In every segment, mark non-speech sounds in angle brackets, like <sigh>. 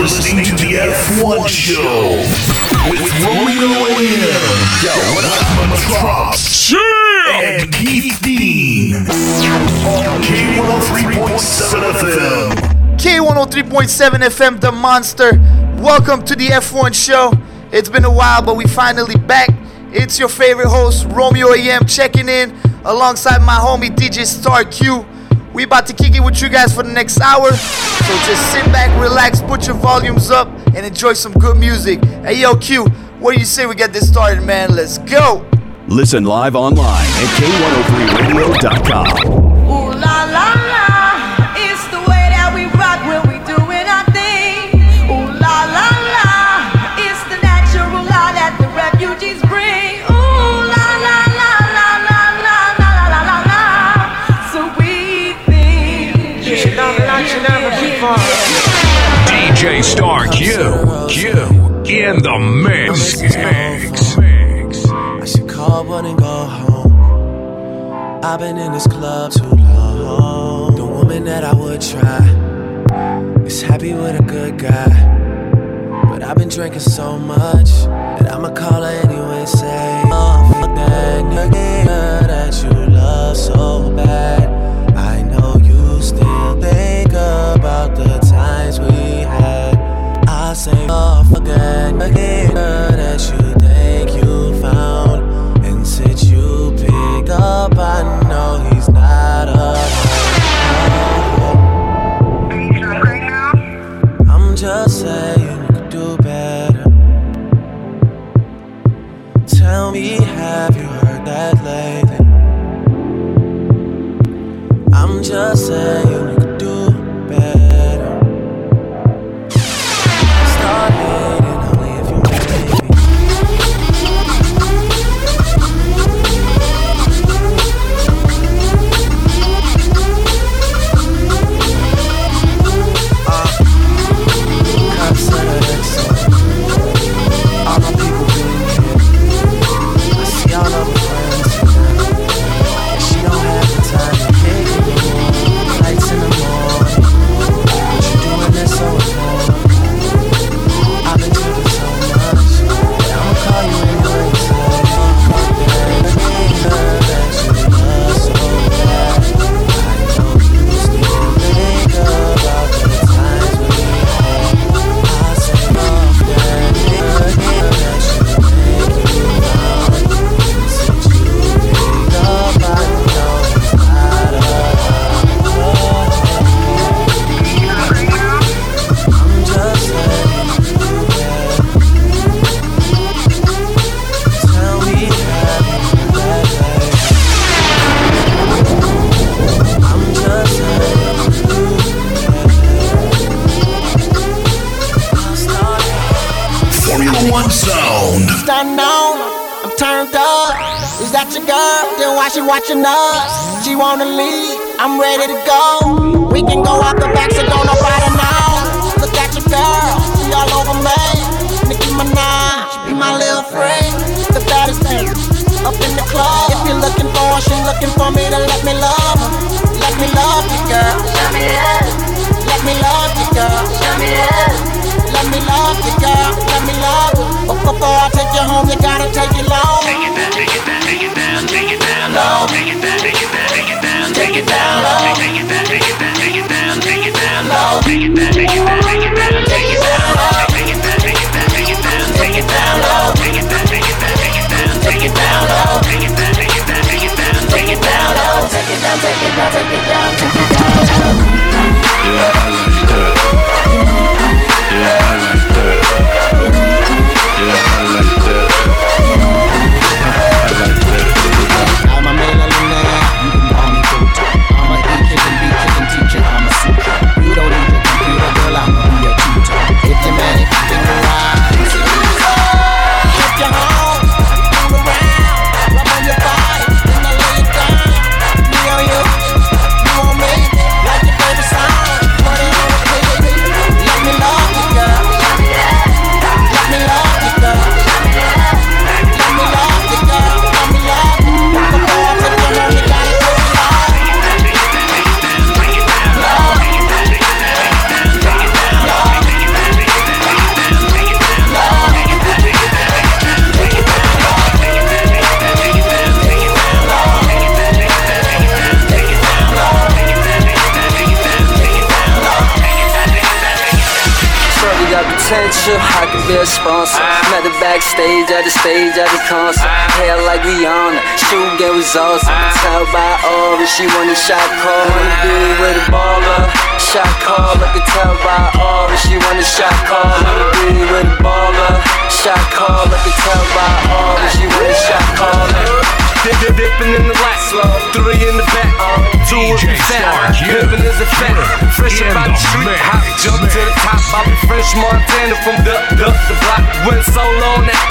listening to the F1 Show with Romeo AM, Matrops, and Keith Dean on K103.7 FM. K103.7 FM, The Monster. Welcome to the F1 Show. It's been a while, but we finally back. It's your favorite host, Romeo AM, checking in alongside my homie DJ Star Q. We about to kick it with you guys for the next hour. So just sit back, relax, put your volumes up, and enjoy some good music. Hey, yo, Q, what do you say we get this started, man? Let's go. Listen live online at k103radio.com. DJ Star Q. Q in the mix. I should call one and go home. I've been in this club too long. The woman that I would try is happy with a good guy. But I've been drinking so much that I'ma call her anyway. Say, oh, fuck that nigga that you love so bad. say, oh, forget, forget. home, you gotta take it long. Take it down, take it down, take it down, take it down low. Take it down, take it down, take it down, take it down low. Take it down, take it down, take it down, take it down low. Take it down, take it down, take it down, take it down low. Take it down, take it down, take it down, take it down low. Take it down, take it down, take it down, take it down low. Take it down, take it down, take it down, take it down low. Take it down, take it down. Potential, I could be a sponsor. Met her backstage at the stage at the concert. Hair like Rihanna, shoe game was awesome. Tell by Aura, she want a shot call. Wanna be with a baller. Shot call, I can tell by Aura, she want a shot call. Wanna be with a baller. Shot call, I can tell by Aura, she want a shot call. Dip, dip, dipping in the lap, three in the back, two of DJ the fat. Stark, yeah. Living is a fact, fresh In about the the street, hop, jump to the top. I be French Montana from the the the block. Went solo on that,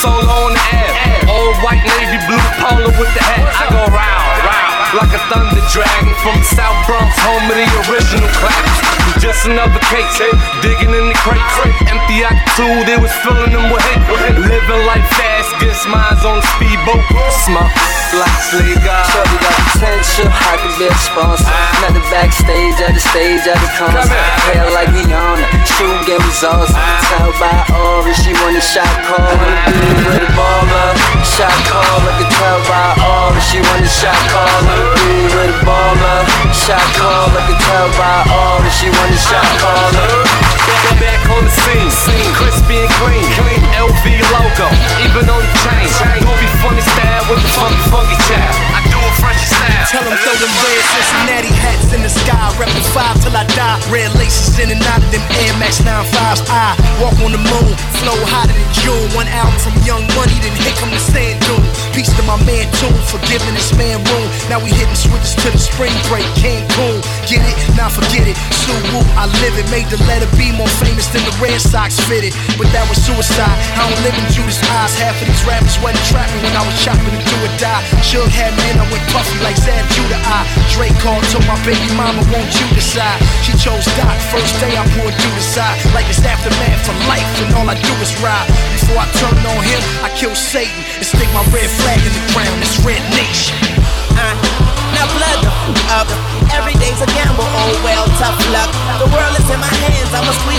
solo on the air. Old white navy blue polo with the hat. I go round, round like a thunder dragon from the South Bronx, home of the original claps. Just another case, digging in the crates. Empty out the two, they was filling them with hate. Living life fast, gets mines on speedboat. Smoke like cigar. Shorty got potential, I could be a sponsor. Met the backstage at the stage at the concert. Hair like Rihanna, shoe game was awesome. Tell by Aura, she want a shot call. Wanna be with a uh-huh. baller. Shot call, I can tell by Aura, she want a shot call. Wanna be with a baller. Shot call, I can tell by Aura, she want a shot call. Uh-huh. Back, back on the scene, crispy and clean. LV logo, even on the chain. Goofy funny style with the funky funky child. Tell them throw them red Cincinnati hats in the sky. Reppin' five till I die. Red laces in and out of them Air Max 95s. I walk on the moon, flow hotter than June. One album from Young Money, then here come the sand dune. Peace to my man Tune for giving this man room. Now we hitting switches to the spring break. Cancun, get it? Now forget it. Sue Woo, I live it. Made the letter B more famous than the Red Sox fitted. But that was suicide. I don't live in Judas' eyes. Half of these rappers wasn't trapping when I was chopping to do or die. Suge had me and I went puffy like Zab Judah. I Drake called, told my baby mama, won't you decide? She chose Doc. First day I poured you the side. Like it's aftermath for life, and all I do is ride. Before I turn on him, I kill Satan and stick my red flag in the ground. It's Red Nation. Uh, now blood up. Every day's a gamble. Oh well, tough luck. The world is in my hands. I'ma squeeze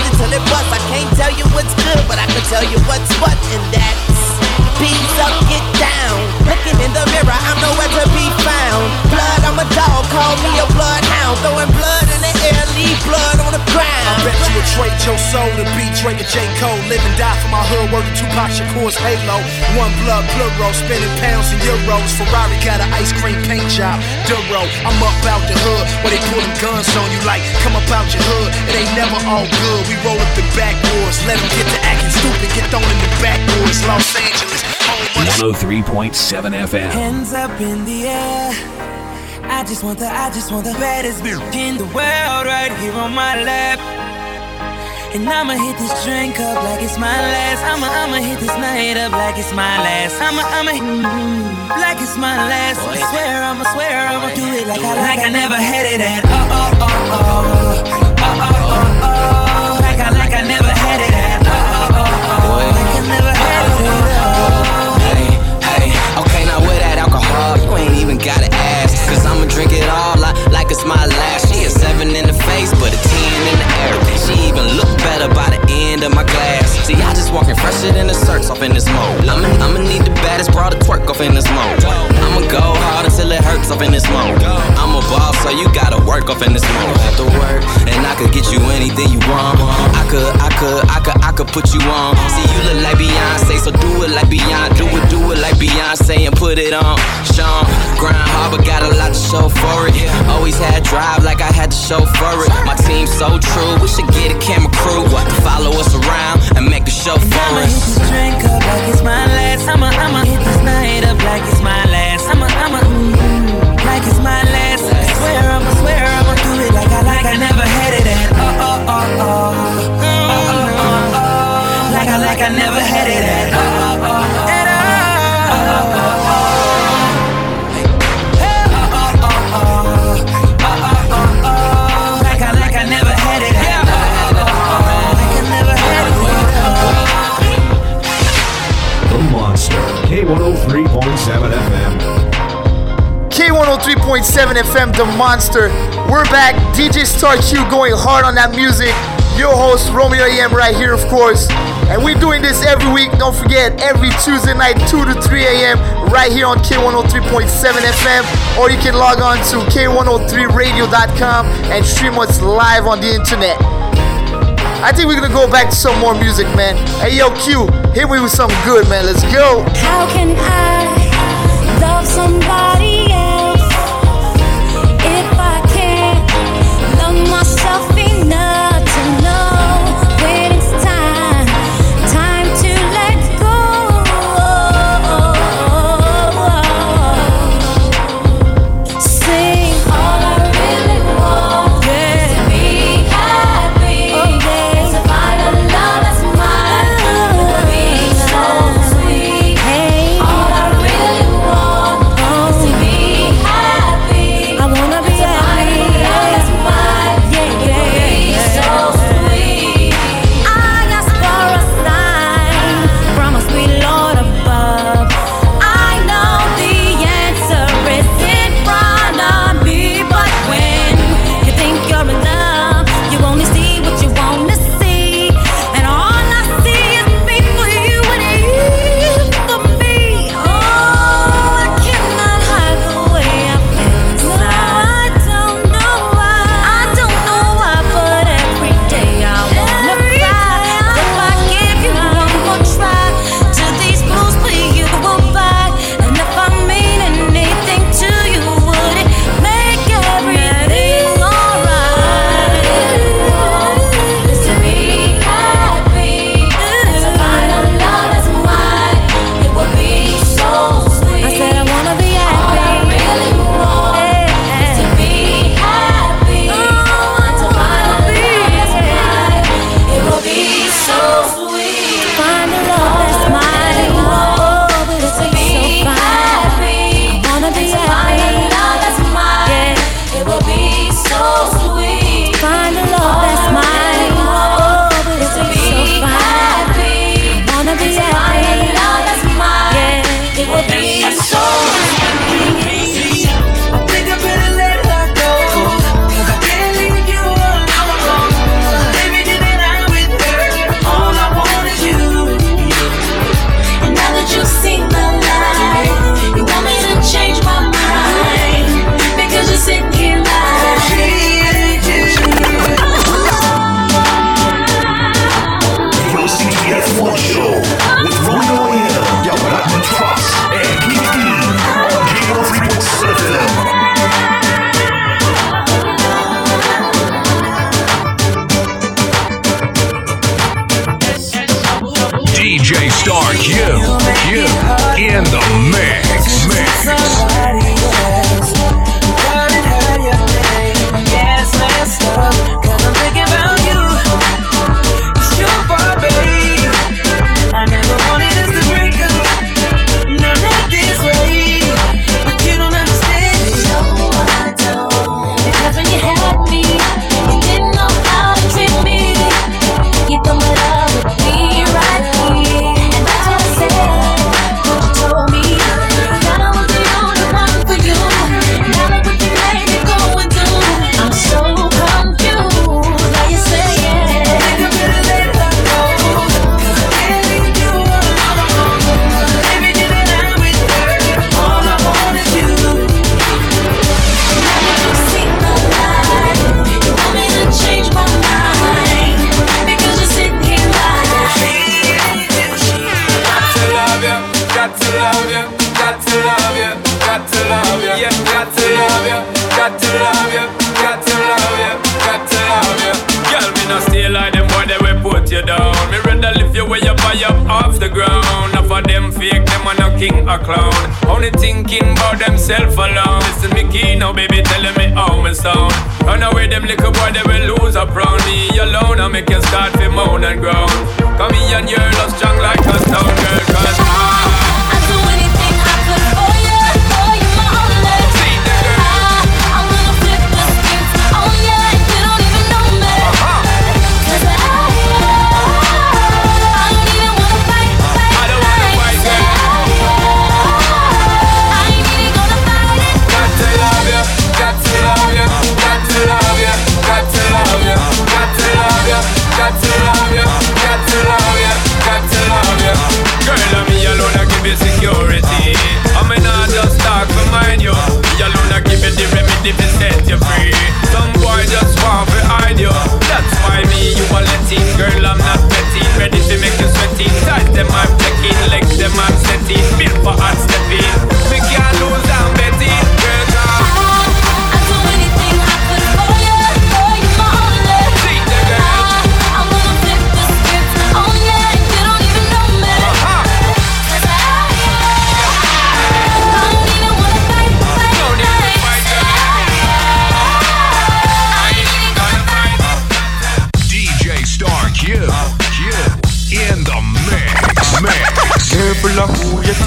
J. Cole. Live and die for my hood, working Tupac Shakur's halo. One blood, plural, spending pounds and euros. Ferrari got an ice cream paint job. Duro, I'm up out the hood where they pulling guns on you like, come up out your hood. It ain't never all good. We roll up the backwoods, let them get to acting stupid, get thrown in the backwoods. Los Angeles, home 103.7 FM. Hands up in the air. I just want the, I just want the baddest bitch in the world right here on my lap. And I'ma hit this drink up like it's my last. I'ma, I'ma hit this night up like it's my last. I'ma, I'ma, mm, like it's my last. I swear, I'ma swear, I'ma do it uh, uh, uh, like I, like I never had it at. Oh, oh, oh, oh. Oh, oh, oh, oh. Like I, like I never had it at. Oh, oh, oh, oh. Like I never had it at. Hey, hey, okay, now with that alcohol, you ain't even gotta ask. Cause I'ma drink it all like, like it's my last. She a seven in the face, but a ten in the air. Even look better by the end of my glass. See, I just walking fresher than the circs off in this mode. I'ma, I'ma need the baddest bra to twerk off in this mode. I'ma go hard until it hurts off in this mode. I'm a boss, so you gotta work off in this mode. Have to work, and I could get you anything you want. I could, I could, I could, I could put you on. See, you look like Beyonce, so do it like Beyonce. Do it, do it like Beyonce and put it on. Sean, grind hard, but got a lot to show for it. Always had drive like I had to show for it. My team's so true, we should get a camera crew to follow us around and make a show for I'ma hit this drink up like it's my last. I'ma, I'ma hit this night up like it's my last. FM, The Monster. We're back. DJ Star Q going hard on that music. Your host, Romeo AM, right here, of course. And we're doing this every week. Don't forget, every Tuesday night, 2 to 3 a.m., right here on K103.7 FM. Or you can log on to K103radio.com and stream us live on the internet. I think we're gonna go back to some more music, man. Hey, yo, Q, hit me with something good, man. Let's go. How can I love somebody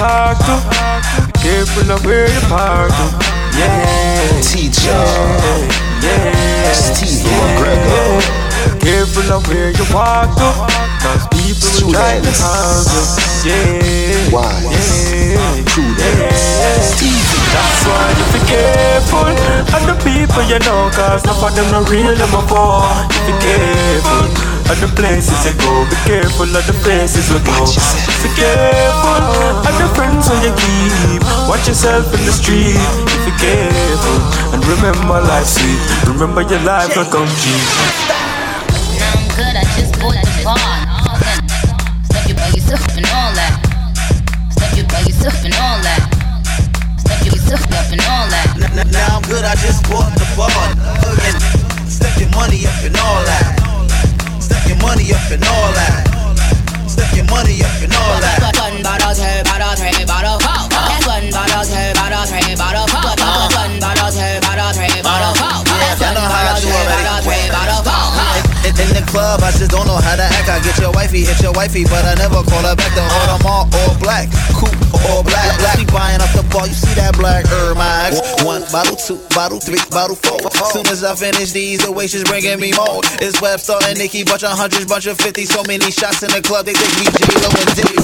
talk to. Be careful of where you park to. Yeah. Teacher. Yeah. yeah. Steve McGregor. Careful of where you walk to. Cause people will try to harm you. Yeah. Wise. Yeah. Prudence. That's why careful of the people you know, cause none of them not real, them a fall. Be careful of the places you go, be careful of the places you go. Be careful of the friends you keep. Watch yourself in the street, be careful. And remember life's sweet, remember your life will come cheap. Just bought the bar. Again, step your money up and all that. Step your money up and all that. Step your money up and all that. One bottle, two bottle, three bottle, four. That's one bottle, two bottle, three bottle, club, I just don't know how to act. I get your wifey, hit your wifey, but I never call her back. The them all, all black, coupe, all black, black. Buying up the ball, you see that black herb, my. One bottle, two bottle, three bottle, four. Soon as I finish these, the way she's bringing me more. It's Webster and Nikki, bunch of hundreds, bunch of fifty. So many shots in the club, they think we J-Lo and Diddy.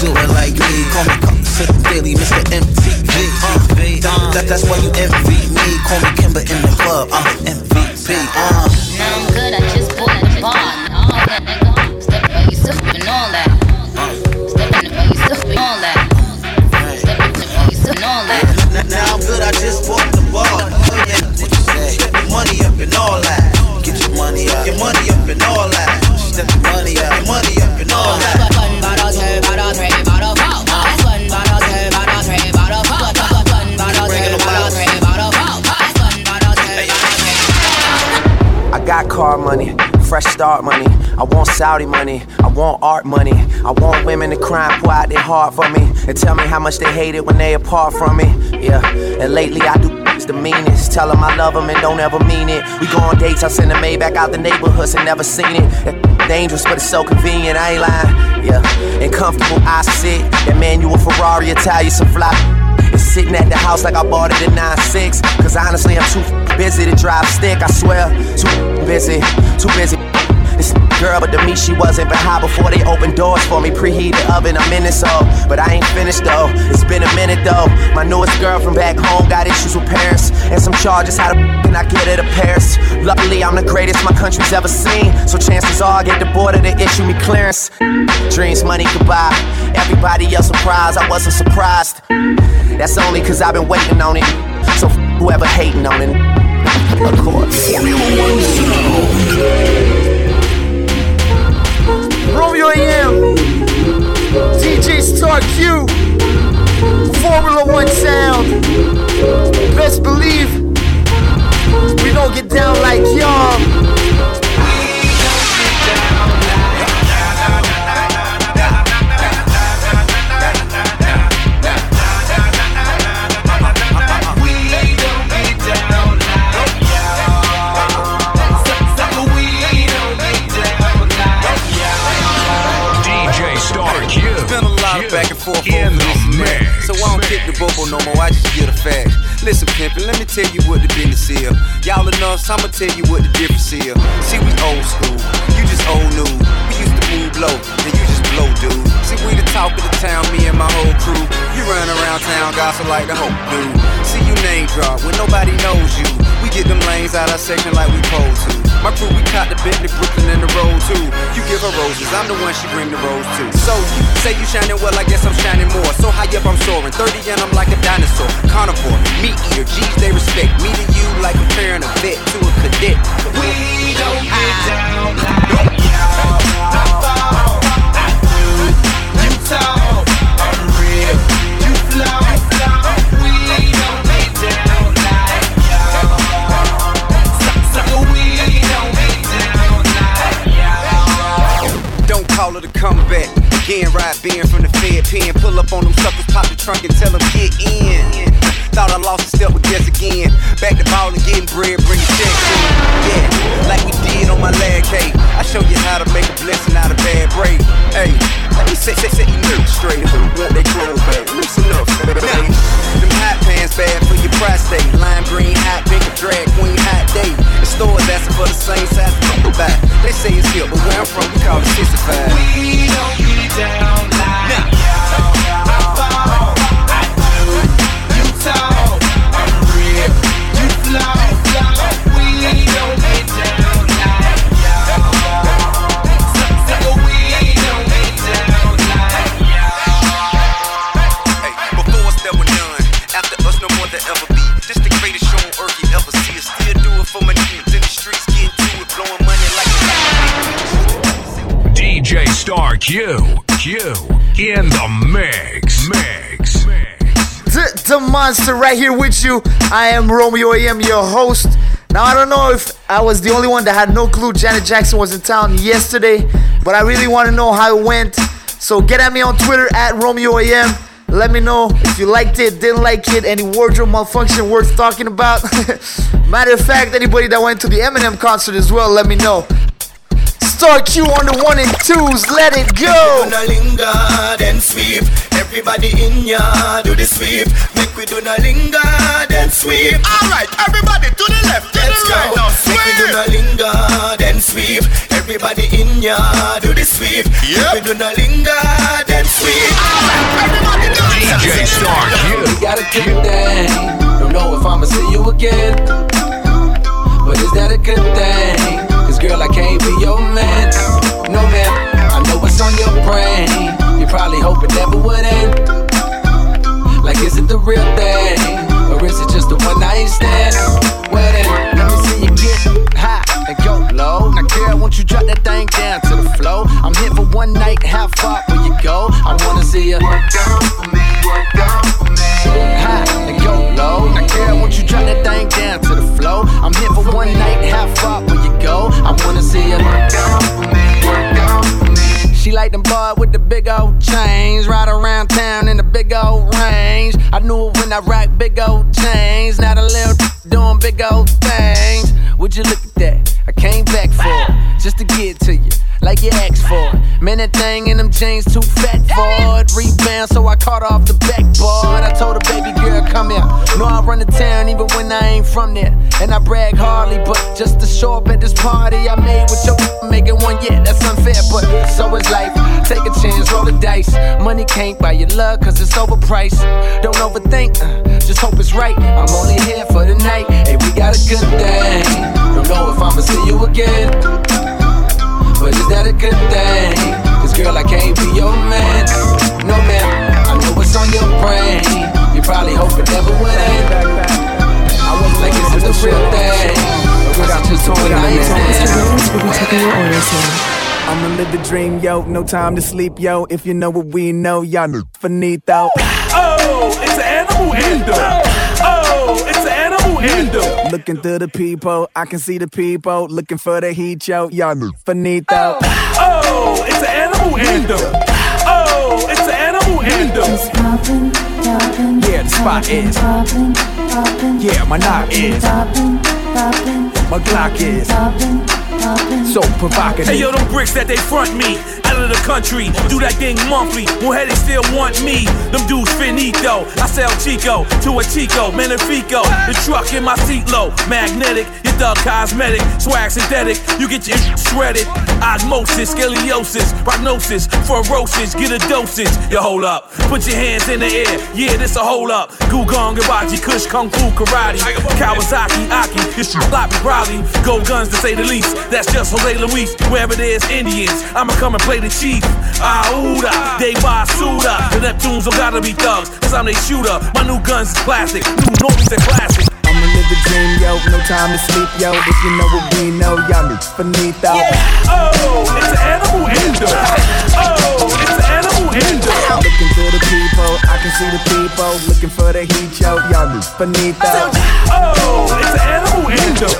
Do it like me? Call me come to the daily, Mr. MTV. Uh, that, that's why you envy me. Call me Kimber in the club, I'm the MVP. Uh. Now I'm good, I just bought the barn. All that nigga. Step by yourself and all that. Step in yourself and all that. Step in and all that. Now I'm good, I just bought the bar. Step your money up and all that. Get your money up, your money up car money, fresh start money. I want Saudi money, I want art money. I want women to cry and pour out their heart for me. And tell me how much they hate it when they apart from me. Yeah, and lately I do the meanest. Tell them I love them and don't ever mean it. We go on dates, I send a Maybach out the neighborhoods and never seen it. Dangerous, but it's so convenient, I ain't lying. Yeah, and comfortable, I sit. That manual Ferrari, I tell you some fly. Sitting at the house like I bought it in 9-6 Cause honestly I'm too busy to drive stick I swear, too busy, too busy this girl, but to me she wasn't. How before they opened doors for me, preheated oven, I'm in it so. But I ain't finished though. It's been a minute though. My newest girl from back home got issues with parents and some charges. How the can I get her to Paris? Luckily, I'm the greatest my country's ever seen. So chances are I get the border to issue me clearance. Dreams, money, goodbye. Everybody else surprised, I wasn't surprised. That's only cause I've been waiting on it. So f- whoever hating on it. Of course. Romeo AM, DJ Star Q, Formula One sound. Best believe we don't get down like y'all. Bobo no more, I just get a fact. Listen, pimpin', let me tell you what the business is. Y'all enough, so I'ma tell you what the difference is. See, we old school, you just old new. We used to move low, and you just blow, dude. See, we the talk of the town, me and my whole crew. You run around town, gossip like the whole dude. See, you name drop when nobody knows you. We get them lanes out our section like we pose to. My crew, we caught the Bentley, Brooklyn, and the road too. You give her roses, I'm the one she bring the rose to. So you say you shining well, I guess I'm shining more. So high up, I'm soaring. 30 and I'm like a dinosaur. Carnivore, meat eater, G's they respect. Me to you like comparing a vet to a cadet. We don't get down like y'all. You talk, call it a comeback. Again, ride being from the Fed pen. Pull up on them suckers, pop the trunk and tell them get in. Monster right here with you. I am Romeo AM, your host. Now I don't know if I was the only one that had no clue Janet Jackson was in town yesterday, but I really want to know how it went. So get at me on Twitter at Romeo AM. Let me know if you liked it, didn't like it, any wardrobe malfunction worth talking about. <laughs> Matter of fact, anybody that went to the Eminem concert as well, let me know. Star Q on the one and twos, let it go. Gonna linger, then sweep. Everybody in ya, do the sweep. Make we do na linger, then sweep. Alright, everybody to the left, to Let's the right. Now sweep. Make we do na linger, then sweep. Everybody in ya, do the sweep. Yep. Make we do na linger, then sweep. Alright, everybody do the DJ Star We got a good thing. Don't know if I'ma see you again. But is that a good thing? Cause girl, I can't be your man. I rock big old chains. Not a little doing big old things. Would you look like you asked for it. Man, that thing in them jeans too fat for it. Rebound, so I caught off the backboard. I told her, baby girl, come here. Know I run the town even when I ain't from there. And I brag hardly, but just to show up at this party I made with your <laughs> making one, yeah, that's unfair, but so is life. Take a chance, roll the dice. Money can't buy your love, cause it's overpriced. Don't overthink, uh, just hope it's right. I'm only here for the night. Hey, we got a good thing. Don't know if I'ma see you again. But is that a good thing? Cause girl, I can't be your man. No man, I know what's on your brain. You probably hope it never would end. I was like, is it the real thing? Or is it just a one night stand? I'ma live the dream, yo. No time to sleep, yo. If you know what we know, y'all know finito. Oh, it's an animal anthem. Oh, it's an animal anthem. Looking through the people, I can see the people. Looking for the heat, yo. Y'all finito. Oh, it's an animal anthem. Oh, it's an animal anthem. Yeah, the spot is. Yeah, my knock is. My Glock is. So provocative. Hey yo, them bricks that they front me out of the country. Do that thing monthly. Hey, they still want me. Them dudes finito. I sell Chico to a Chico, Magnifico. The truck in my seat low, magnetic. Your thug cosmetic, swag synthetic. You get your shredded. Osmosis, scoliosis, prognosis, ferocious. Get a dosage. You hold up. Put your hands in the air. Yeah, this a hold up. Gugong, Gabaji, Kush, Kung Fu, Karate. Kawasaki, Aki. This sloppy, probably. Go guns to say the least. That's just Jose Luis. Wherever there's Indians, I'ma come and play the chief. Aouda, they Basuda. The Neptunes don't gotta be thugs, cause I'm they shooter. My new guns is plastic. New normies are classic. I'ma the dream, yo. No time to sleep, yo. If you know what we know, y'all know finito. Oh, it's an animal anthem. Oh, it's an animal anthem. Looking through the people, I can see the people. Looking for the heat, yo. Y'all know finito. Oh, it's an animal anthem.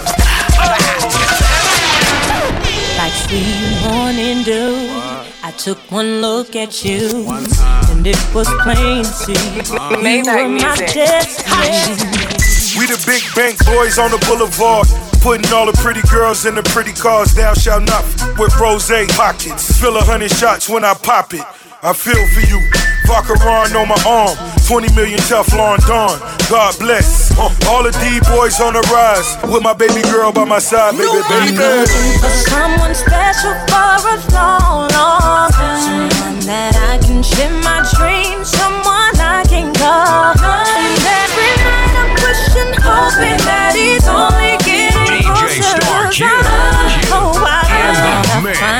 Like sweet morning dew, I took one look at you, and it was plain to see you were my destiny. We the big bank boys on the boulevard. Putting all the pretty girls in the pretty cars. Thou shalt not with rose pockets. Fill a hundred shots when I pop it. I feel for you. Vacaron on my arm. 20 million Teflon Don. God bless. Uh, all the D boys on the rise. With my baby girl by my side, baby, baby. For someone special for a long, long time. Someone that I can share my dreams, someone I can call. Hoping that he's only getting closer. Star Q. Oh, I In the wanna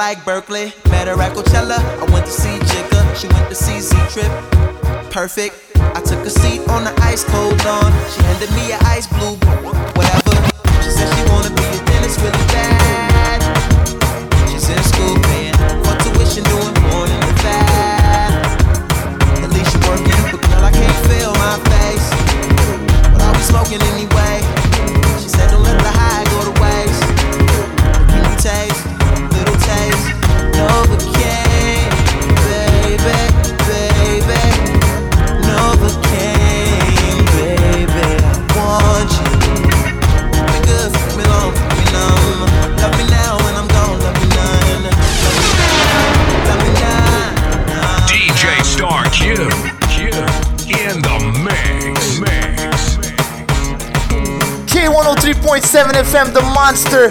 like Berkeley, met her at Coachella. I went to see Jigga, she went to see Z Trip. Perfect. I took a seat on the ice cold lawn. She handed me an ice blue, whatever. She said she wanna be a dentist really bad. She's in school paying for tuition, doing porn in the fat. At least you working, but girl I can't feel my face. But I'll be smoking anyway. K103.7 FM, The Monster.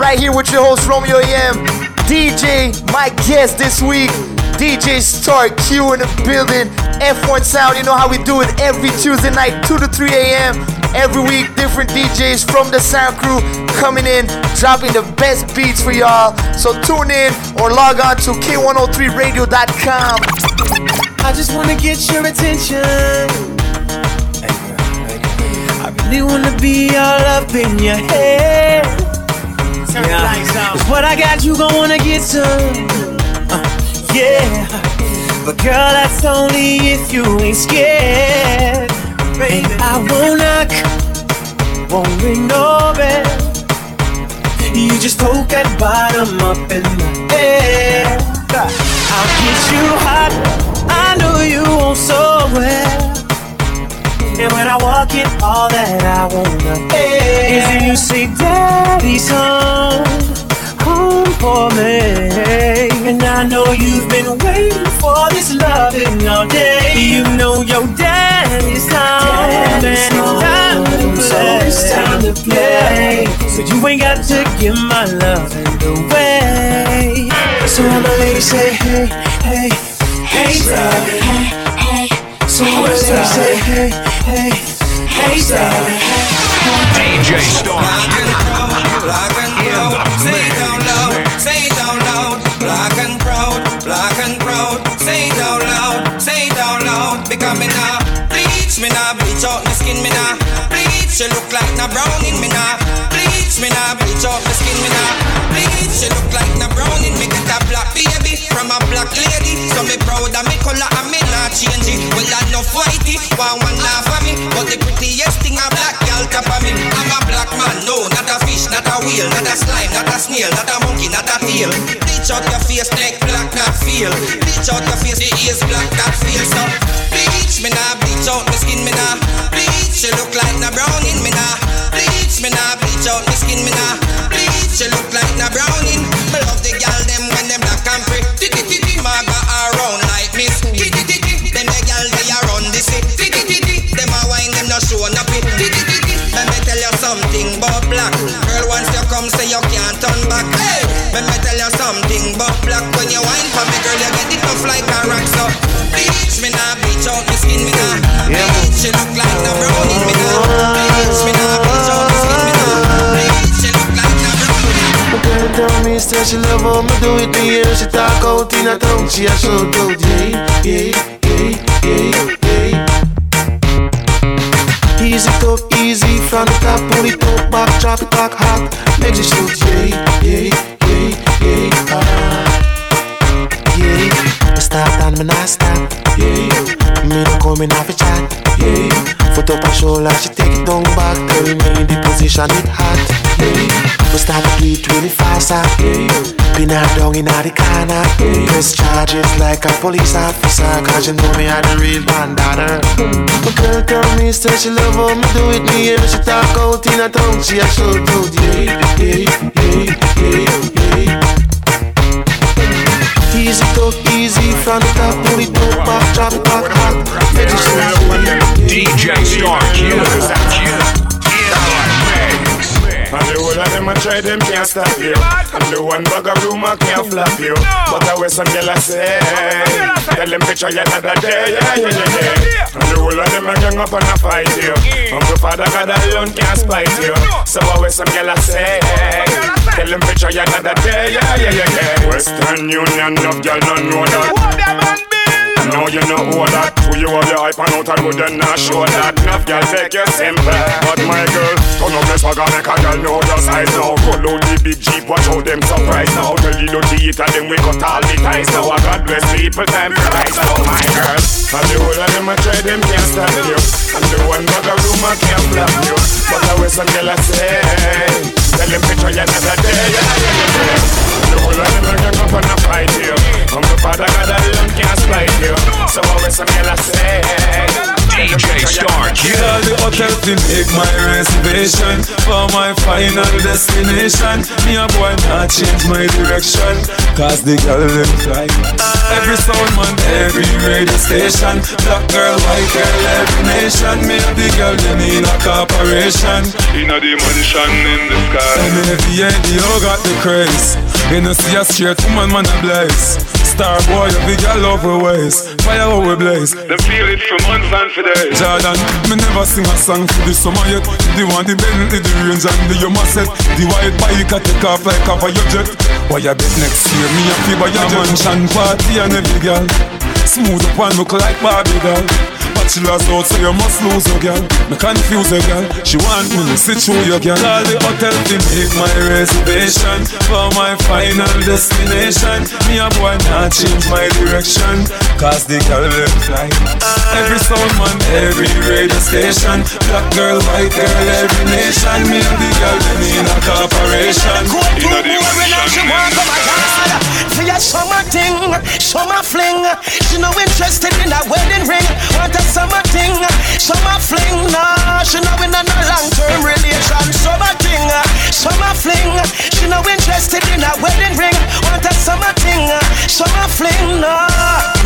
Right here with your host, Romeo AM. DJ, my guest this week, DJ Star Q in the building. F1 Sound, you know how we do it every Tuesday night, 2 to 3 a.m. Every week, different DJs from the sound crew coming in, dropping the best beats for y'all. So tune in or log on to K103radio.com. I just wanna get your attention. Really wanna be all up in your head. Yeah. Cause what I got, you gon' wanna get some. Uh, yeah. But girl, that's only if you ain't scared. And I won't knock, won't ring no bell. You just poke that bottom up in the air. All that I wanna hear is when you say, Daddy's home, home for me. And I know you've been waiting for this loving all day. You know your daddy's home, and it's time to play. So it's time to play. So you ain't got to give my loving away. So the ladies say, hey, hey, hey, darling. Hey, So the ladies say, hey, hey, DJ Star Say it down loud, say it down loud. Black and proud, black and proud. Say it down loud, say it down loud. Me bleach, me nah bleach out my skin, me nah bleach. You look like na brownie bleach out my skin, me nah bleach. She look like na browning, me get a black baby from a black lady. So me proud of me color and me change it. Well, I no whitey, one one laugh at me, but the prettiest thing a black girl top of me. I'm a black man, no, not a fish, not a whale, not a slime, not a snail, not a monkey, not a tail. Bleach out your face, neck black, not feel. Bleach out your face, the ears black, not feel. So bleach, me nah bleach out my skin, me nah bleach. She look like something about black. When you wine for me, girl you get it off like a rock. So bleach me nah bleach out my skin, me nah bleach. She look like na browning, me nah bleach. Me nah bleach out my skin, me nah bleach. She look like na browning. My girl tell me, say she love how me do it, me hear she talk out in a tongue, she a shout out, yeah, yeah, yeah, yeah, yeah. Easy talk, easy from the top, pull it up back, drop it back hot, make she shoot, yeah, yeah, yeah, yeah, and me not stop, yeah. you. Me no coming off a chat, yeah. you. Foot up her shoulder, she take it down back, tell me the position it hot, yeah. We start to it really fast, ah, yeah. Pin her down in the corner, yeah. Press charges like a police officer, cause you know me are the real bandana. My girl tell me, say she love how me do it, me hear she talk out in a tongue, she a shout out, yeah, yeah, yeah, yeah, yeah. Easy talk, easy from the top, pull it up, back, drop it show, DJ Star Q. And the whole of them a try, them can't stop you. And the one bag of rumor can't flop you. But I wear some yellow say. Tell them to try another day, yeah, yeah, yeah, yeah. And the whole of them a gang up and a fight you. And the father God alone can't spite you. So I wear some yellow say. Tell them to try another day, yeah, yeah, yeah, yeah. Western Union, no girl, no know that. I know you know all that Who you have your hype and out and and not show that Enough girl take you simple. But my girl, turn up the swagger make a girl know your size now. Go load the big jeep, watch how them surprise now. Tell you the dirty eater them we cut all the ties now. I God bless people time price now my girl. And the whole of them a try them can't stop you. And the one bag of rumor can't flop you. But I wear some girl I say Tell them to try another day. Yeah, yeah. The whole of them a gang up and a fight you. I'm All the hotel to make my reservation for my final destination. Me a boy not change my direction, cause the girl them fly. Every sound man, every radio station, black girl, white girl, every nation. Me and the girl them in a corporation. In a dimension in the sky. And if the NDO oh, got the craze, you know see a straight woman man a blaze. Star boy, you big girl love we ways, fire how we blaze. Them feel it for months and for days. Jordan, me never sing a song for the summer yet. The one, the Bentley, the range and the Yuma set. The white bike I take off like a fire jet. Why you bet next year me a feel by your mansion party and every girl. Smooth up and look like Barbie girl. Bachelor's out so you must lose your girl. Me confuse your girl. She want me to sit through your girl. Call the hotel to make my reservation for my final destination. Me a boy not change my direction. Cause the girl will fly. Every sound man, every radio station. Black girl, white girl, every nation. Me and the girl them in a corporation. She come again For your summer thing, summer fling She no interested in a wedding ring Want a summer thing, summer fling. Nah, she no in a no long-term relation. Summer thing, summer fling. She no interested in a wedding ring. Want a summer thing, summer fling. Nah,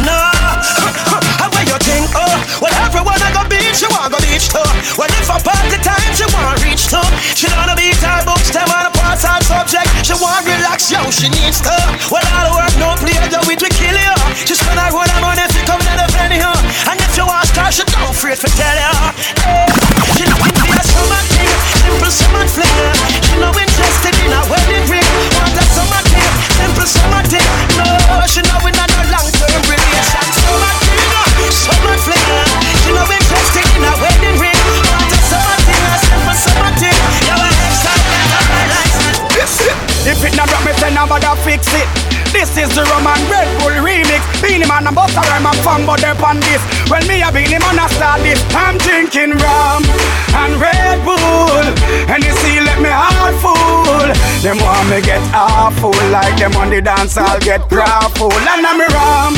nah. <laughs> How where you think, oh? Well everyone I go beach, she want go beach too. Well if a party time, she want reach too. She don't wanna beat her books, them on a pass her subject. She want relax, yo, she needs to Well all the work, no play, the wit we kill you She spend her road, money she don't afraid to tell you hey, She know it be a me get awful, like them on the dance, I'll get full. And I'm rum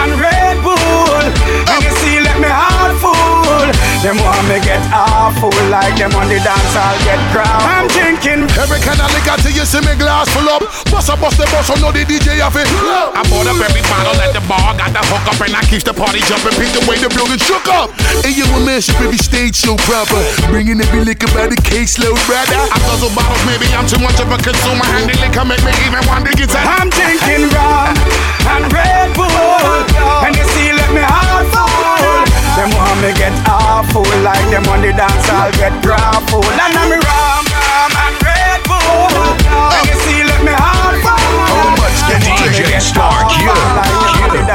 and Red Bull. And you see, let me heart full. Them want me get awful, like them on the dance, I'll get crowd. I'm drinking Every kind of liquor till you see me glass full up. Bust a bust the bus, so know the DJ have it. I bought up every bottle at the bar, got the hook up, and I keep the party jumping. Pick the way the building shook up. And you a man should every stage show proper. Bringing every liquor by the caseload, brother. I guzzle bottles, maybe I'm too much of a consumer. And the liquor make me even want to get that. I'm drinking rum and Red Bull. And you see, let me heart full. Them want me get awful, like them on the dance, I'll get grapple. And I'm rum, rum and Red Bull. And you see, let me heart full. How much can DJ Star Q? In the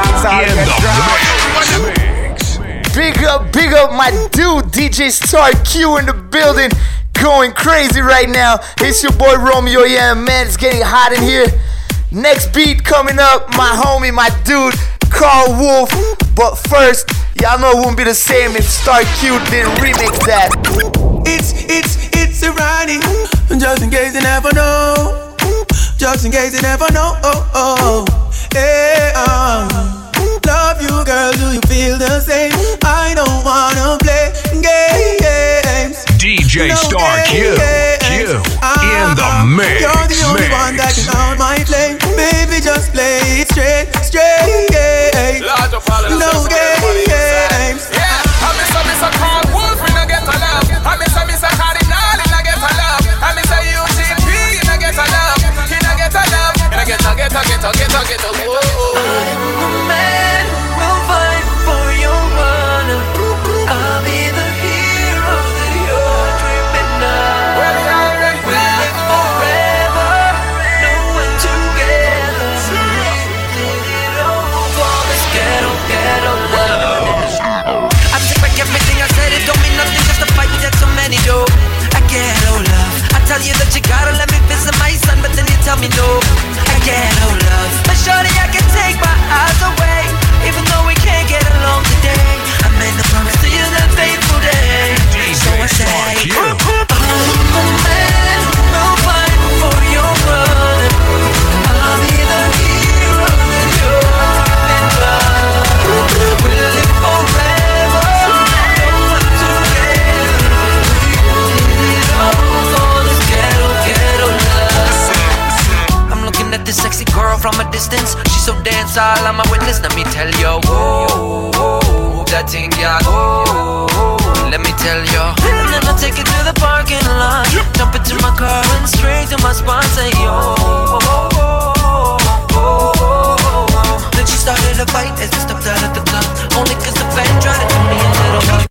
Big up, big up, my dude, DJ Star Q in the building. Going crazy right now. It's your boy Romeo. Yeah, man, it's getting hot in here. Next beat coming up, my homie, my dude, Carl Wolf. But first, y'all know it wouldn't be the same if Star Q didn't remix that. It's, it's, it's a Ronnie. Just in case you never know. Just in case you never know. Oh, oh. Hey, um. Love you, girl. Do you feel the same? I don't wanna play games. DJ No Star Q. games. Q. In the mix. You're the only one that mix. can No games. I miss a miss a Carl Wolf in a get a love. I miss a miss a Cardinal in a get a love. I miss a Eugene P in a get a love. In a get a love. In a get a get a get a get a get a. Whoa. man all I'm a witness. Let me tell you, whoa, whoa, that thing, yeah, whoa. Let me tell you. And then I'll take it to the parking lot. Jump into my car and straight to my spot. Say, yo. Then she started a fight as we stepped out of the club. Only cause the fan tried to do me a little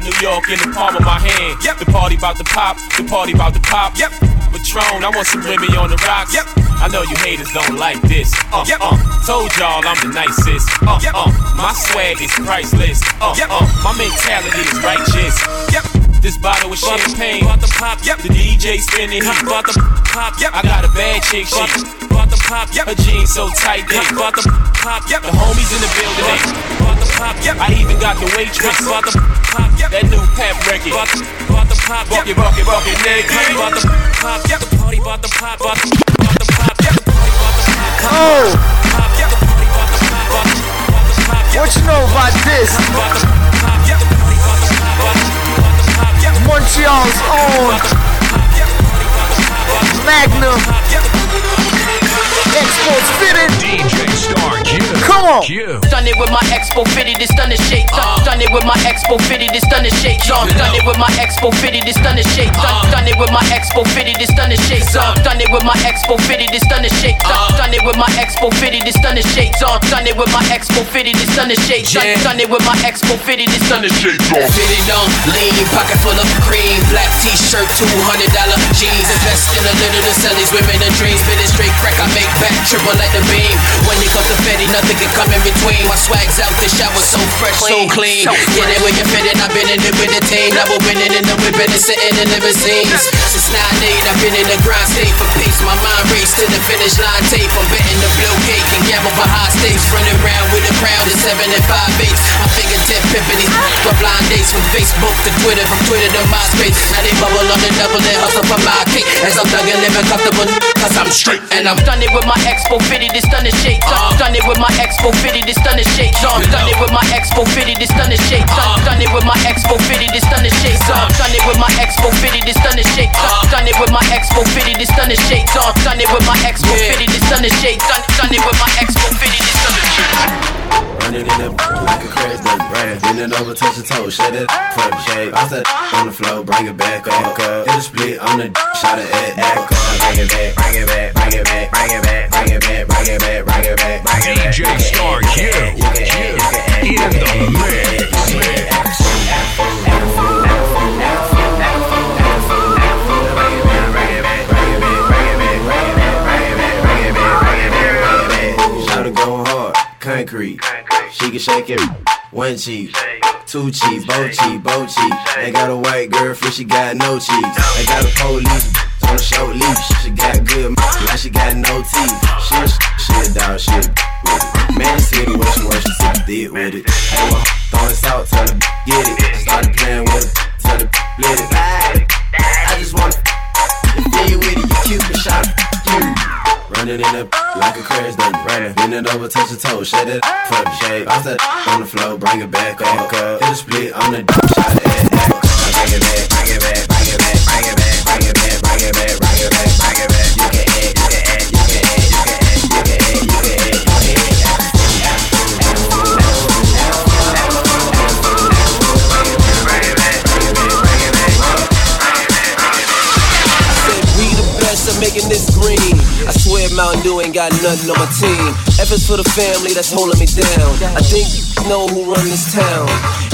got New York in the palm of my hand. Yep, the party about the pop, the party about the pop. Yep. Patron, I want some Remy on the rocks. Yep. I know you haters don't like this. Uh, yep. uh, told y'all I'm the nicest. Uh, yep. uh, my swag is priceless. Uh, yep. uh, my mentality is righteous. Yep. This bottle with champagne. About the pop, yep. The DJ spinning. About the pop, yep. I got a bad chick, she. About the pop, yep. Her jeans so tight, they. The pop, yep. The homies in the building, they. The pop, yep. I even got the waitress. About the. That new pep record. About the, about the pop, yep. Walk it, walk it, walk it, nigga. About the pop, yep. The party about the pop, about the, about the pop, yep. The party about the pop, Oh. The party about the pop, about the, about the pop. What you know about this? About the pop. The party about the pop, about the, about the pop. Montreal's own Magnum Exports fitted. DJ Star Q. Come on. Q. Done it with my expo fitted, it's done the shape. Done, done it with my expo fitted, it's done the shape. Done, done it with my expo fitted, it's done the shape. Done, done it with my expo fitted, it's done the shape. Done, done it with my expo fitted, it's done the shape. Done, done it with my expo fitted, it's done the shape. Done, done it with my expo fitted, it's done the shape. Done, done it with my expo fitted, it's done the shape. Fitted on, lean, pocket full of cream, black t-shirt, two hundred dollar jeans. Invest in a little to sell these women a dream. Spit straight crack, I make back triple like the beam. When it comes to Fetty, nothing can come in between. My swag's out, the shower so fresh, so clean. Get it where you fit it, I've been in it with the team. Double winning in the whip and sitting in limousines. Since 9 8, I've been in the grind state for peace. My mind race to the finish line tape. I'm betting the blow cake and gamble for high stakes. Running around with a crowd of 7 and 5 eights. I'm fingertip pimping these for blind dates from Facebook to Twitter, from Twitter to MySpace. Now they bubble on the double and hustle for my cake. As I'm thugging, living comfortable, cause I'm straight and I'm Done it with my expo fitted, it's done the shape. Done, uh-huh. done it with my expo fitted, it's done the shape. Done, done it with my expo fitted, it's done the shape. Done, uh. done it with my expo fitted, it's done the shape. Done, uh. done it with my expo fitted, it's done the shape. Done, uh. done it with my expo fitted, it's done the shape. Done, done it with my expo fitted, it's done the shape. Done, done it with my expo fitted, it's done the shape. Running in the like a crazy dirty brand. Bend it over, touch the toe, shut it for the shape. I said on the floor, bring it back up. Hit a split on the shot it at that Bring it back, bring it back, bring it back, bring it back, bring it back, bring it back, bring it back, bring it back. DJ Star. Q in the mix. She can shake it. One cheek, two cheek, both cheek, both cheek. Ain't got a white girl, for she got no cheeks. Ain't got a police on a short leash. She got good, now she got no teeth. She a, she a dog, she a with it. Man, see the way she works, she took dick with it. Hey, well, throwing salt, tell her get it. Started playing with it, tell her split it. I just wanna be with it, you cute, and shot you. Running in the like a crash done running. Bend it over, touch the toe, shut it for the shape. I said on the floor, bring it back up. Hit a split on the shot it that. Bring it back, bring it back, bring it back, bring it back, bring it back, bring it back, bring it back, bring it back. You can making this green. I swear Mountain Dew ain't got nothing on my team. F is for the family that's holding me down. I think you know who run this town.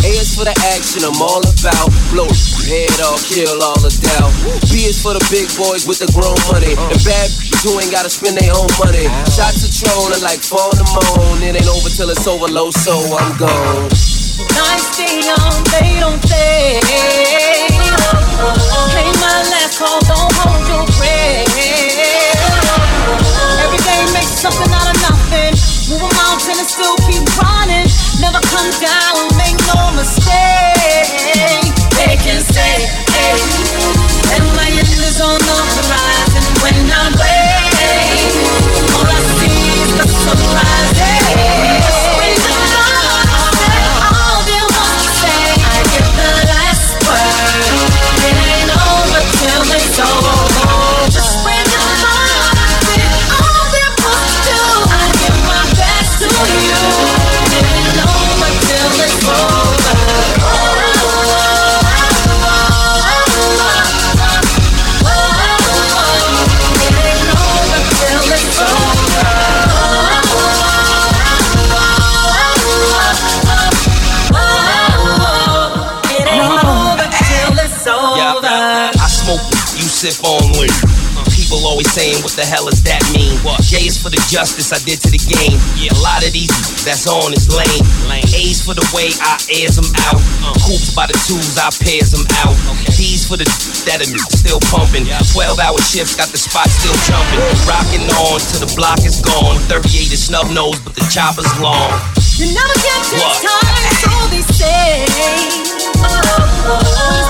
A is for the action I'm all about. Blow head off, kill all the doubt. B is for the big boys with the grown money. And bad who ain't gotta spend their own money. Shots of trolling like in the moon. It ain't over till it's over low, so I'm gone. Nights stay on, they don't stay. My last call, don't hold your breath. Every day make something out of nothing. Move a mountain and still keep running. Never come down, make no mistake. They can and my end is on the horizon. When I'm J is for the justice I did to the game. Yeah, a lot of these that's on is lame. A's for the way I airs them out. Uh-huh. Hoops by the twos, I pairs them out. D's for the that are still pumping. 12 hour shifts, got the spot still jumping. Rocking on till the block is gone. 38 is snub nose, but the chopper's long. You never get this time, so they say. Always been on oh, oh, oh.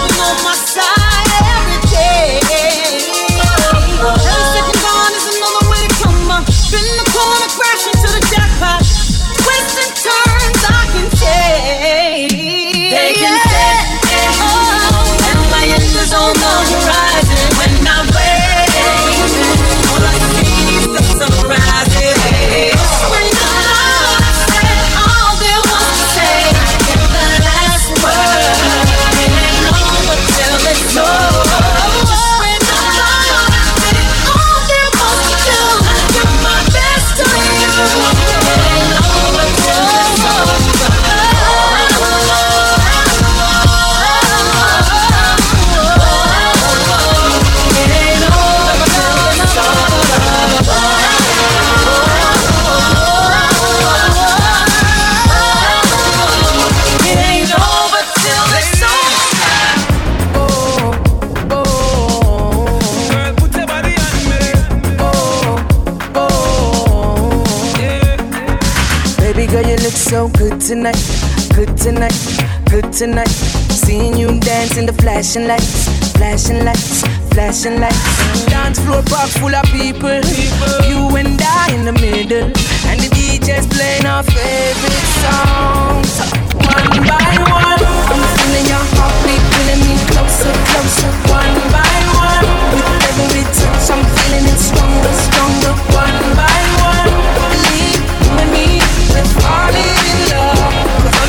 Tonight, good tonight, good tonight. Seeing you dance in the flashing lights, flashing lights, flashing lights. Dance floor park full of people, you and I in the middle, and the DJ's playing our favorite songs. One by one, I'm feeling your heartbeat, pulling me closer, closer. One by one, with every touch, I'm feeling it stronger, stronger. One by one, believe you me, we're falling in love.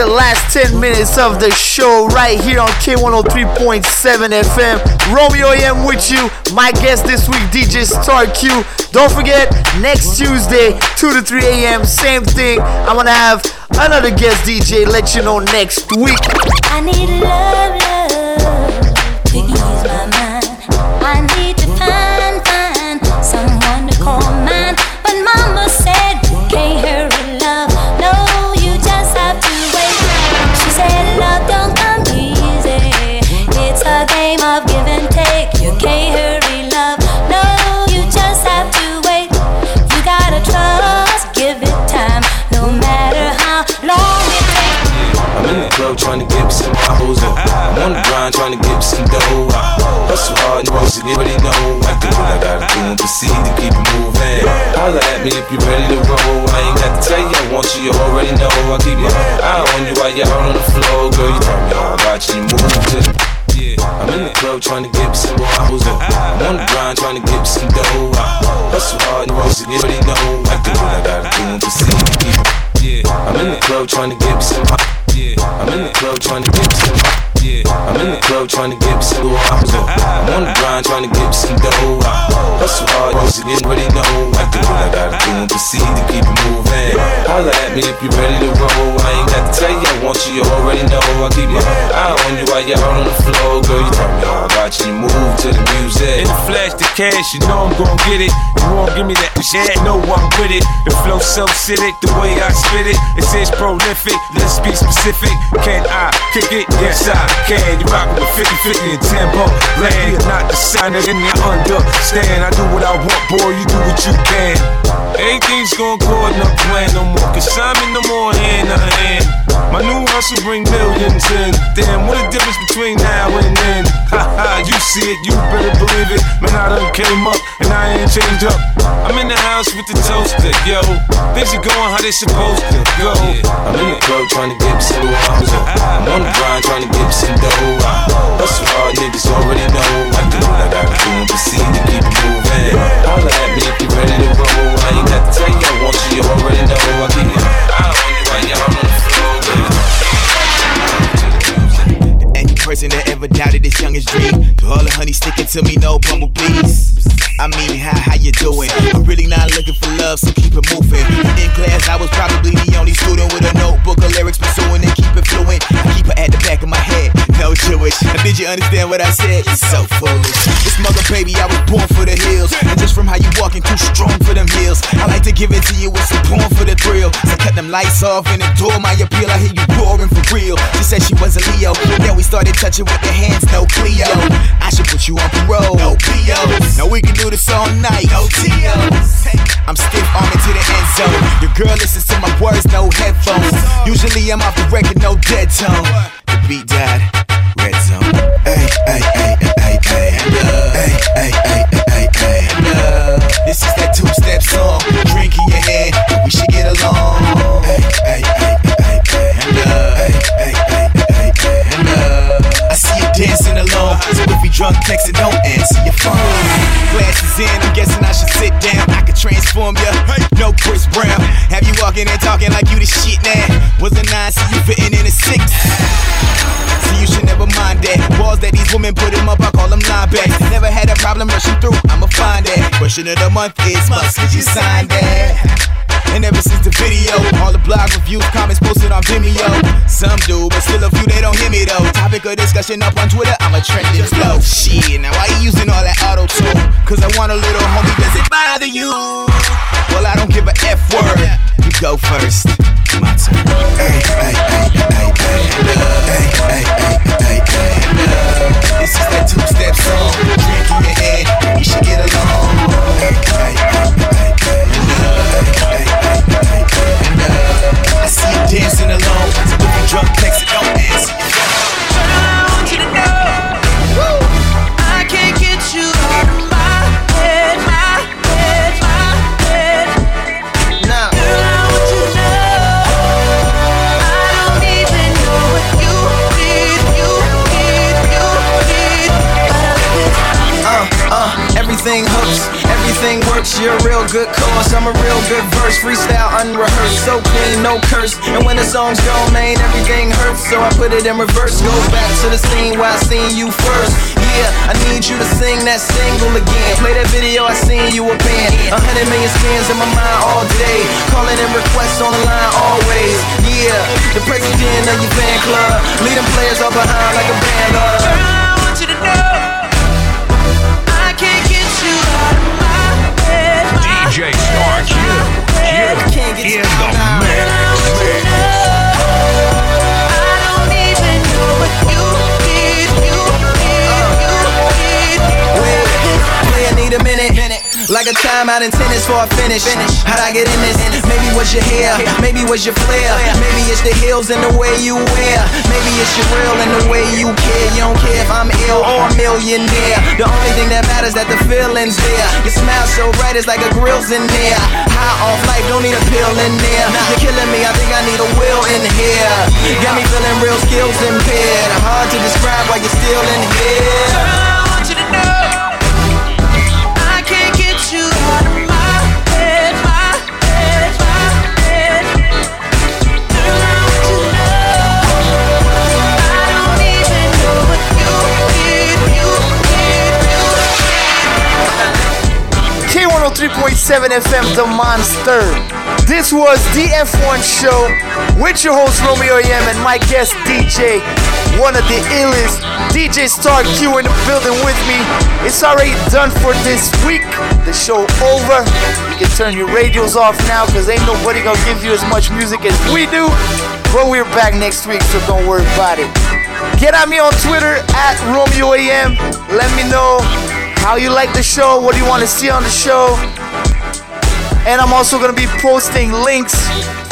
the last 10 minutes of the show right here on K103.7 FM. Romeo AM with you. My guest this week, DJ Star Q. Don't forget, next Tuesday, 2 to 3 a.m., same thing. I'm gonna have another guest DJ let you know next week. You get know. I do what I gotta do and proceed to keep it moving. Holla at me if you ready to roll. I ain't got to tell you I want you, you already know. I keep my eye on you while you're out on the floor, girl. You turn me on, watching you move to the. I'm in the club trying to get some bottles up. I'm on the grind trying to get some dough. I hustle hard and roast it, you already know. I do what I gotta do and proceed to keep. Yeah, I'm in the club trying to get some. I'm in the club trying to get some. Yeah, I'm in the club trying to get some bottles up. I'm on the grind trying to get some dough. I hustle hard, roast it, you already know. I do what I gotta do and proceed to keep it moving. Holla at me if you're ready to roll. I ain't got to tell you I want you, you already know. I keep my eye on you while you're out on the floor, girl. You turn me on, watching you move to the music. In the flash, the cash, you know I'm gon' get it. You won't give me that shit, know I'm with it. The flow so acidic, the way I spit it, it says prolific. Let's be specific. Can I kick it? Yes, I can. You rockin' with 50, 50 and tempo. Land, not the sign of any understand. I do what I want, boy, you do what you can. Everything's gon' go in the plan no more. Cause I'm in the more hand to. My new hustle bring millions in. Damn, what a difference between now and then. Ha ha, you see it, you better believe it. Man, I done came up and I ain't changed up. I'm in the house with the toaster, yo. Things are going how they supposed to go. I'm in the club trying to get some bottles up. I'm on the grind trying to get some dough. I hustle hard, niggas already know. I do what I gotta do to keep to me, no bumblebees. I mean, how how you doing? I'm really not looking for love, so keep it moving. In class, I was probably the no Jewish. And did you understand what I said? You're so foolish. This mother baby, I was born for the hills, and just from how you walking, too strong for them heels. I like to give it to you with some porn for the thrill. So cut them lights off and adore my appeal. I hear you roaring for real. She said she was a Leo, Yeah, we started touching with the hands, no Cleo. I should put you on parole, no POs. Now we can do this all night, no TOs. I'm stiff arming to the end zone. Your girl listens to my words, no headphones. Usually I'm off the record, no dead tone. The beat died, red zone. Hey, hey, hey, hey, hey, hey, hey, hey, hey, hey. This is that two-step song. Drink in your hand, we should get along. Dancing alone, so if you drunk, text it, don't answer your phone. Glasses in, I'm guessing I should sit down. I could transform ya. No Chris Brown. Have you walking and talking like you the shit now? Was a nine, see you fitting in a six. So you should never mind that. Walls that these women put him up, I call them linebacks. Never had a problem rushing through, I'ma find that. Question of the month is must, cause you signed that. And ever since the video, all the blog reviews, comments posted on Vimeo. Some do, but still a few they don't hear me though. Topic of discussion up on Twitter, I'm a trending flow. Shit, now why you using all that auto tune? Cause I want a little homie, does it bother you? Well, I don't give a F word. You go first. My turn. Hey, good cause. I'm a real good verse, freestyle unrehearsed, so clean, no curse. And when the songs go, man, everything hurts. So I put it in reverse. Go back to the scene where I seen you first. Yeah, I need you to sing that single again. Play that video, I seen you a band. A hundred million scans in my mind all day. Calling in requests on the line always. Yeah, the president of your fan club. Leading players all behind like a band. Uh. I want you to know DJ Star Q, you in the mix. Like a time out in tennis for a finish. How'd I get in this? Maybe was your hair, maybe was your flair. Maybe it's the heels and the way you wear. Maybe it's your real and the way you care. You don't care if I'm ill or a millionaire. The only thing that matters that the feeling's there. Your smile so bright, it's like a grill's in there. High off life, don't need a pill in there. You're killing me, I think I need a will in here. Got me feeling real skills impaired. Hard to describe why you're still in here. 7FM, The Monster. This was the F1 show with your host Romeo AM and my guest DJ, one of the illest. DJ Star Q in the building with me. It's already done for this week. The show over. You can turn your radios off now because ain't nobody gonna give you as much music as we do. But we're back next week, so don't worry about it. Get at me on Twitter at Romeo RomeoAM. Let me know how you like the show, what do you want to see on the show. And I'm also going to be posting links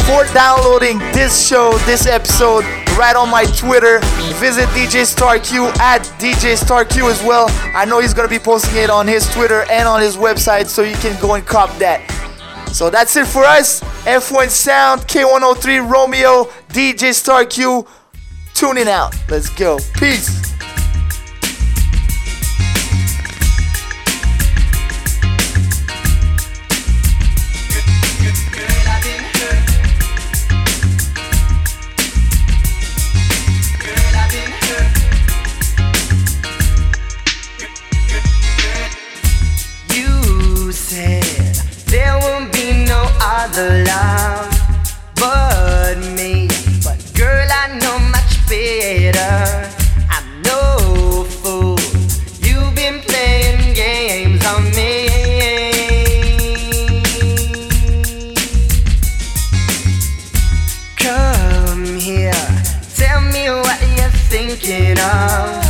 for downloading this show, this episode, right on my Twitter. Visit DJ Star Q at DJ Star Q as well. I know he's going to be posting it on his Twitter and on his website, so you can go and cop that. So that's it for us. F1 Sound, K103 Romeo, DJ Star Q, tuning out. Let's go. Peace. You're